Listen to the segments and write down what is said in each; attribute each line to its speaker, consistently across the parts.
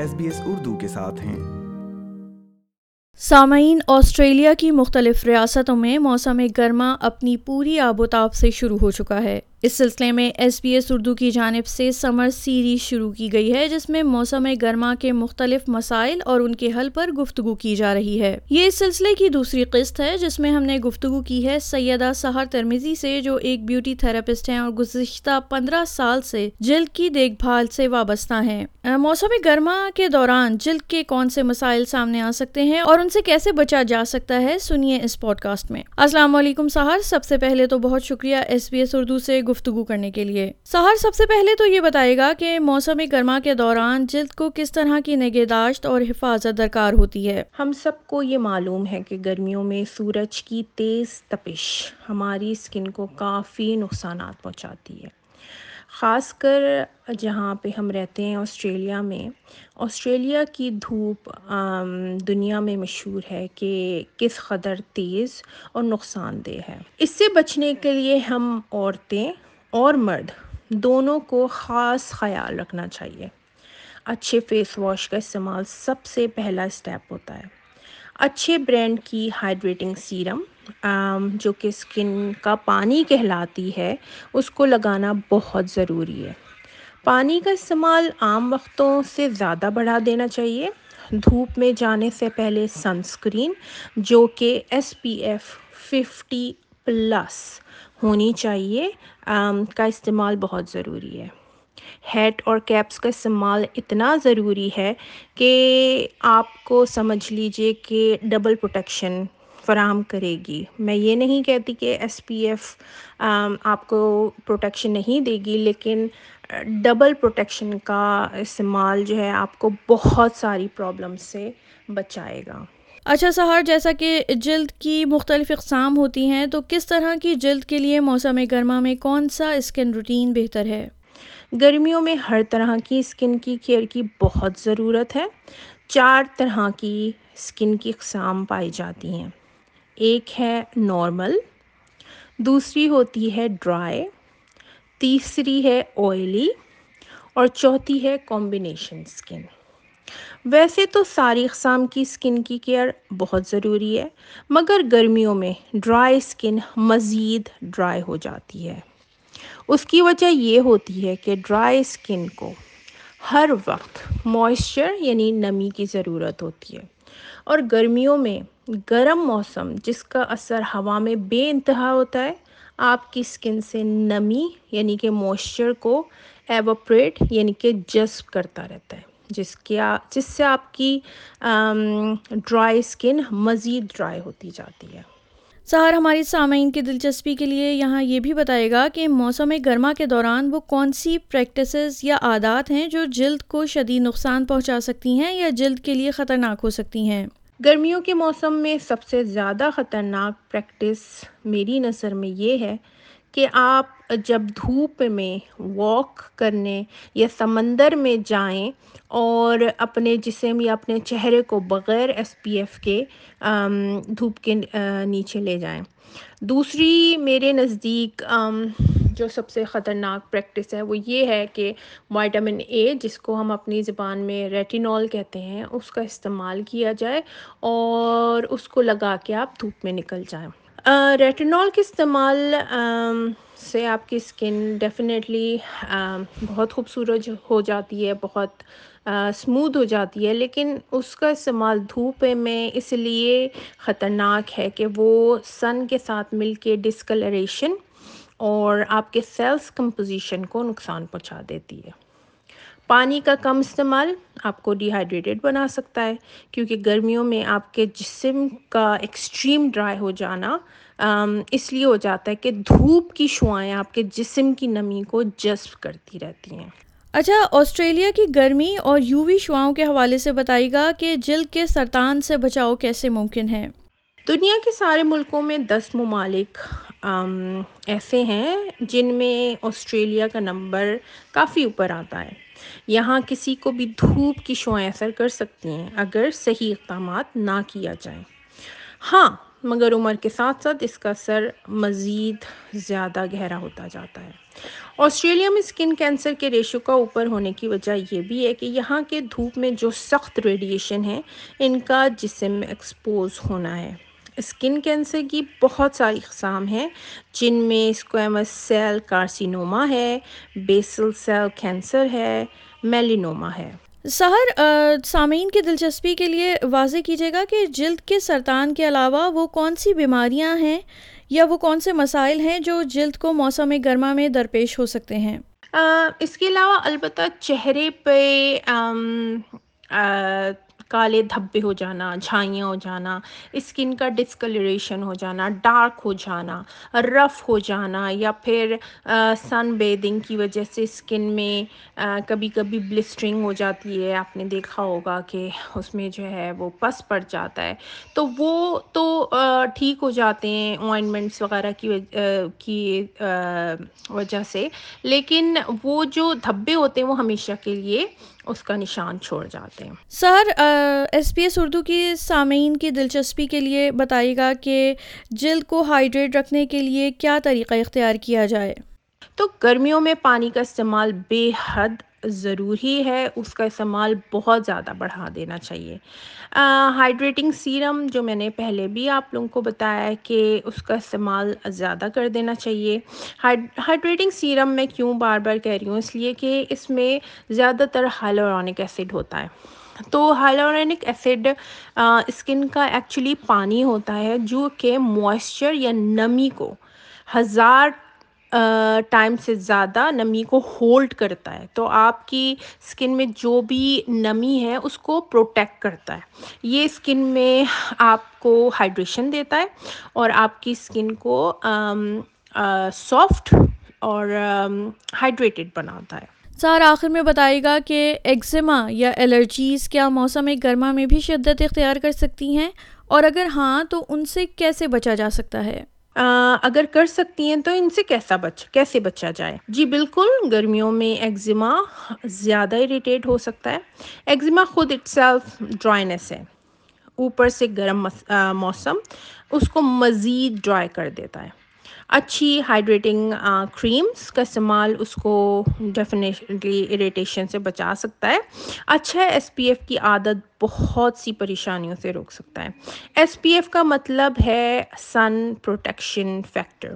Speaker 1: S B S Urdu کے ساتھ ہیں۔
Speaker 2: سامعین، آسٹریلیا کی مختلف ریاستوں میں موسم گرما اپنی پوری آب و تاب سے شروع ہو چکا ہے۔ اس سلسلے میں ایس بی ایس اردو کی جانب سے سمر سیریز شروع کی گئی ہے، جس میں موسم گرما کے مختلف مسائل اور ان کے حل پر گفتگو کی جا رہی ہے۔ یہ اس سلسلے کی دوسری قسط ہے، جس میں ہم نے گفتگو کی ہے سیدہ سہر ترمیزی سے، جو ایک بیوٹی تھراپسٹ ہیں اور گزشتہ پندرہ سال سے جلد کی دیکھ بھال سے وابستہ ہیں۔ موسم گرما کے دوران جلد کے کون سے مسائل سامنے آ سکتے ہیں اور ان سے کیسے بچا جا سکتا ہے، سنیے اس پوڈ کاسٹ میں۔ السلام علیکم سہر سب سے پہلے تو بہت شکریہ ایس بی ایس اردو سے گفتگو کرنے کے لیے۔ سہر سب سے پہلے تو یہ بتائے گا کہ موسم گرما کے دوران جلد کو کس طرح کی نگہداشت اور حفاظت درکار ہوتی ہے۔
Speaker 3: ہم سب کو یہ معلوم ہے کہ گرمیوں میں سورج کی تیز تپش ہماری اسکن کو کافی نقصانات پہنچاتی ہے۔ خاص کر جہاں پہ ہم رہتے ہیں، آسٹریلیا میں۔ آسٹریلیا کی دھوپ دنیا میں مشہور ہے کہ کس قدر تیز اور نقصان دہ ہے۔ اس سے بچنے کے لیے ہم عورتیں اور مرد دونوں کو خاص خیال رکھنا چاہیے۔ اچھے فیس واش کا استعمال سب سے پہلا اسٹیپ ہوتا ہے۔ اچھے برانڈ کی ہائیڈریٹنگ سیرم جو کہ اسکن کا پانی کہلاتی ہے، اس کو لگانا بہت ضروری ہے۔ پانی کا استعمال عام وقتوں سے زیادہ بڑھا دینا چاہیے۔ دھوپ میں جانے سے پہلے سنسکرین جو کہ S P F fifty plus ہونی چاہیے کا استعمال بہت ضروری ہے۔ ہیٹ اور کیپس کا استعمال اتنا ضروری ہے کہ آپ کو سمجھ لیجیے کہ ڈبل پروٹیکشن فراہم کرے گی۔ میں یہ نہیں کہتی کہ ایس پی ایف آپ کو پروٹیکشن نہیں دے گی لیکن ڈبل پروٹیکشن کا استعمال جو ہے آپ کو بہت ساری پرابلم سے بچائے گا۔
Speaker 2: اچھا سہار جیسا کہ جلد کی مختلف اقسام ہوتی ہیں تو کس طرح کی جلد کے لیے موسم گرما میں کون سا اسکن روٹین بہتر ہے؟
Speaker 3: گرمیوں میں ہر طرح کی اسکن کی کیئر کی بہت ضرورت ہے۔ چار طرح کی اسکن کی اقسام پائی جاتی ہیں۔ ایک ہے نارمل دوسری ہوتی ہے ڈرائی تیسری ہے آئلی اور چوتھی ہے کمبینیشن اسکن ویسے تو ساری اقسام کی اسکن کی کیئر بہت ضروری ہے، مگر گرمیوں میں ڈرائی اسکن مزید ڈرائی ہو جاتی ہے۔ اس کی وجہ یہ ہوتی ہے کہ ڈرائی اسکن کو ہر وقت موئسچر یعنی نمی کی ضرورت ہوتی ہے اور گرمیوں میں گرم موسم جس کا اثر ہوا میں بے انتہا ہوتا ہے، آپ کی اسکن سے نمی یعنی کہ موئسچر کو ایوپریٹ یعنی کہ جذب کرتا رہتا ہے، جس کیا جس سے آپ کی ڈرائی اسکن مزید ڈرائی ہوتی جاتی ہے۔
Speaker 2: سہار ہماری سامعین کی دلچسپی کے لیے یہاں یہ بھی بتائے گا کہ موسم گرما کے دوران وہ کون سی پریکٹسز یا عادات ہیں جو جلد کو شدید نقصان پہنچا سکتی ہیں یا جلد کے لیے خطرناک ہو سکتی ہیں؟
Speaker 3: گرمیوں کے موسم میں سب سے زیادہ خطرناک پریکٹس میری نظر میں یہ ہے کہ آپ جب دھوپ میں واک کرنے یا سمندر میں جائیں اور اپنے جسم یا اپنے چہرے کو بغیر ایس پی ایف کے دھوپ کے نیچے لے جائیں۔ دوسری میرے نزدیک جو سب سے خطرناک پریکٹس ہے وہ یہ ہے کہ وائٹامن اے جس کو ہم اپنی زبان میں ریٹینول کہتے ہیں، اس کا استعمال کیا جائے اور اس کو لگا کے آپ دھوپ میں نکل جائیں۔ ریٹینول کے استعمال سے آپ کی اسکن ڈیفینیٹلی بہت خوبصورت ہو جاتی ہے، بہت اسموتھ ہو جاتی ہے، لیکن اس کا استعمال دھوپ میں اس لیے خطرناک ہے کہ وہ سن کے ساتھ مل کے ڈسکلریشن اور آپ کے سیلس کمپوزیشن کو نقصان پہنچا دیتی ہے۔ پانی کا کم استعمال آپ کو ڈی ہائیڈریٹیڈ بنا سکتا ہے کیونکہ گرمیوں میں آپ کے جسم کا ایکسٹریم ڈرائی ہو جانا اس لیے ہو جاتا ہے کہ دھوپ کی شعائیں آپ کے جسم کی نمی کو جذب کرتی رہتی ہیں۔
Speaker 2: اچھا آسٹریلیا کی گرمی اور یو وی شعاؤں کے حوالے سے بتائیے گا کہ جلد کے سرطان سے بچاؤ کیسے ممکن ہے؟
Speaker 3: دنیا کے سارے ملکوں میں دس ممالک ایسے ہیں جن میں آسٹریلیا کا نمبر کافی اوپر آتا ہے۔ یہاں کسی کو بھی دھوپ کی شعائیں اثر کر سکتی ہیں اگر صحیح اقدامات نہ کیا جائیں۔ ہاں مگر عمر کے ساتھ ساتھ اس کا اثر مزید زیادہ گہرا ہوتا جاتا ہے۔ آسٹریلیا میں اسکن کینسر کے ریشو کا اوپر ہونے کی وجہ یہ بھی ہے کہ یہاں کے دھوپ میں جو سخت ریڈیشن ہے، ان کا جسم ایکسپوز ہونا ہے۔ اسکن کینسر کی بہت ساری اقسام ہیں جن میں اسکویمس سیل کارسینوما ہے بیسل سیل کینسر ہے میلینوما ہے۔
Speaker 2: سہر سامعین کی دلچسپی کے لیے واضح کیجیے گا کہ جلد کے سرطان کے علاوہ وہ کون سی بیماریاں ہیں یا وہ کون سے مسائل ہیں جو جلد کو موسم گرما میں درپیش ہو سکتے ہیں؟
Speaker 3: اس کے علاوہ البتہ چہرے پہ کالے دھبے ہو جانا، جھائیاں ہو جانا، اسکن کا ڈسکلریشن ہو جانا ڈارک ہو جانا رف ہو جانا، یا پھر سن بیدنگ کی وجہ سے اسکن میں کبھی کبھی بلسٹرنگ ہو جاتی ہے۔ آپ نے دیکھا ہوگا کہ اس میں جو ہے وہ پس پڑ جاتا ہے۔ تو وہ تو ٹھیک ہو جاتے ہیں اوائنمنٹس وغیرہ کی کی وجہ سے۔ لیکن وہ جو دھبے ہوتے ہیں وہ ہمیشہ کے لیے اس کا نشان چھوڑ جاتے ہیں۔
Speaker 2: سر ایس پی ایس اردو کی سامعین کی دلچسپی کے لیے بتائیے گا کہ جلد کو ہائیڈریٹ رکھنے کے لیے کیا طریقہ اختیار کیا جائے؟
Speaker 3: تو گرمیوں میں پانی کا استعمال بے حد ضروری ہے، اس کا استعمال بہت زیادہ بڑھا دینا چاہیے۔ ہائیڈریٹنگ سیرم جو میں نے پہلے بھی آپ لوگوں کو بتایا ہے کہ اس کا استعمال زیادہ کر دینا چاہیے۔ ہائیڈریٹنگ سیرم میں کیوں بار بار کہہ رہی ہوں؟ اس لیے کہ اس میں زیادہ تر ہائلورونک ایسڈ ہوتا ہے۔ تو ہائلورینک ایسڈ اسکن کا ایکچولی پانی ہوتا ہے جو کہ موئسچر یا نمی کو ہزار ٹائم سے زیادہ نمی کو ہولڈ کرتا ہے۔ تو آپ کی اسکن میں جو بھی نمی ہے، اس کو پروٹیکٹ کرتا ہے۔ یہ اسکن میں آپ کو ہائیڈریشن دیتا ہے اور آپ کی اسکن کو سافٹ اور ہائیڈریٹڈ بناتا ہے۔
Speaker 2: سر آخر میں بتائے گا کہ ایگزیما یا الرجیز کیا موسم گرما میں بھی شدت اختیار کر سکتی ہیں؟ اور اگر ہاں تو ان سے کیسے بچا جا سکتا ہے؟
Speaker 3: اگر کر سکتی ہیں تو ان سے کیسا بچ، کیسے بچا جائے؟ جی بالکل، گرمیوں میں ایگزیما زیادہ اریٹیٹ ہو سکتا ہے۔ ایگزیما خود اٹ سیلف ڈرائنیس ہے۔ اوپر سے گرم موسم اس کو مزید ڈرائی کر دیتا ہے۔ اچھی ہائیڈریٹنگ کریمس کا استعمال اس کو ڈیفینیٹلی اریٹیشن سے بچا سکتا ہے۔ اچھا ایس پی ایف کی عادت بہت سی پریشانیوں سے روک سکتا ہے۔ ایس پی ایف کا مطلب ہے سن پروٹیکشن فیکٹر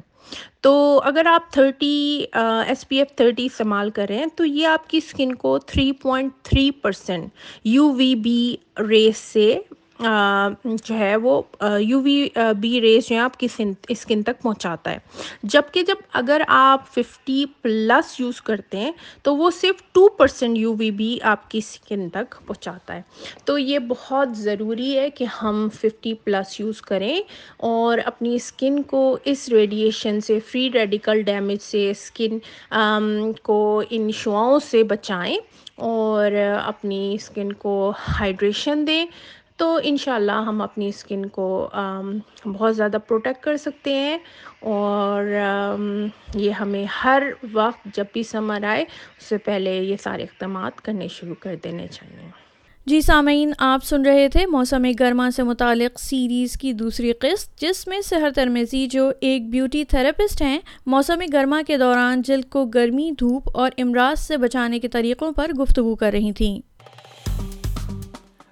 Speaker 3: تو اگر آپ thirty S P F thirty استعمال کریں تو یہ آپ کی اسکن کو three point three percent U V B rays سے جو ہے وہ یو وی بی ریز جو ہے آپ کی اسکن تک پہنچاتا ہے۔ جبکہ جب اگر آپ ففٹی پلس یوز کرتے ہیں، تو وہ صرف two percent U V B آپ کی اسکن تک پہنچاتا ہے۔ تو یہ بہت ضروری ہے کہ ہم ففٹی پلس یوز کریں اور اپنی اسکن کو اس ریڈیشن سے فری ریڈیکل ڈیمیج سے اسکن کو ان شعاؤں سے بچائیں اور اپنی اسکن کو ہائیڈریشن دیں۔ تو ان شاء اللہ ہم اپنی اسکن کو بہت زیادہ پروٹیکٹ کر سکتے ہیں اور یہ ہمیں ہر وقت جب بھی سمر آئے، اس سے پہلے یہ سارے اقدامات کرنے شروع کر دینے چاہیے۔
Speaker 2: جی سامعین، آپ سن رہے تھے موسم گرما سے متعلق سیریز کی دوسری قسط، جس میں سحر ترمیزی جو ایک بیوٹی تھراپسٹ ہیں، موسم گرما کے دوران جلد کو گرمی، دھوپ اور امراض سے بچانے کے طریقوں پر گفتگو کر رہی تھیں۔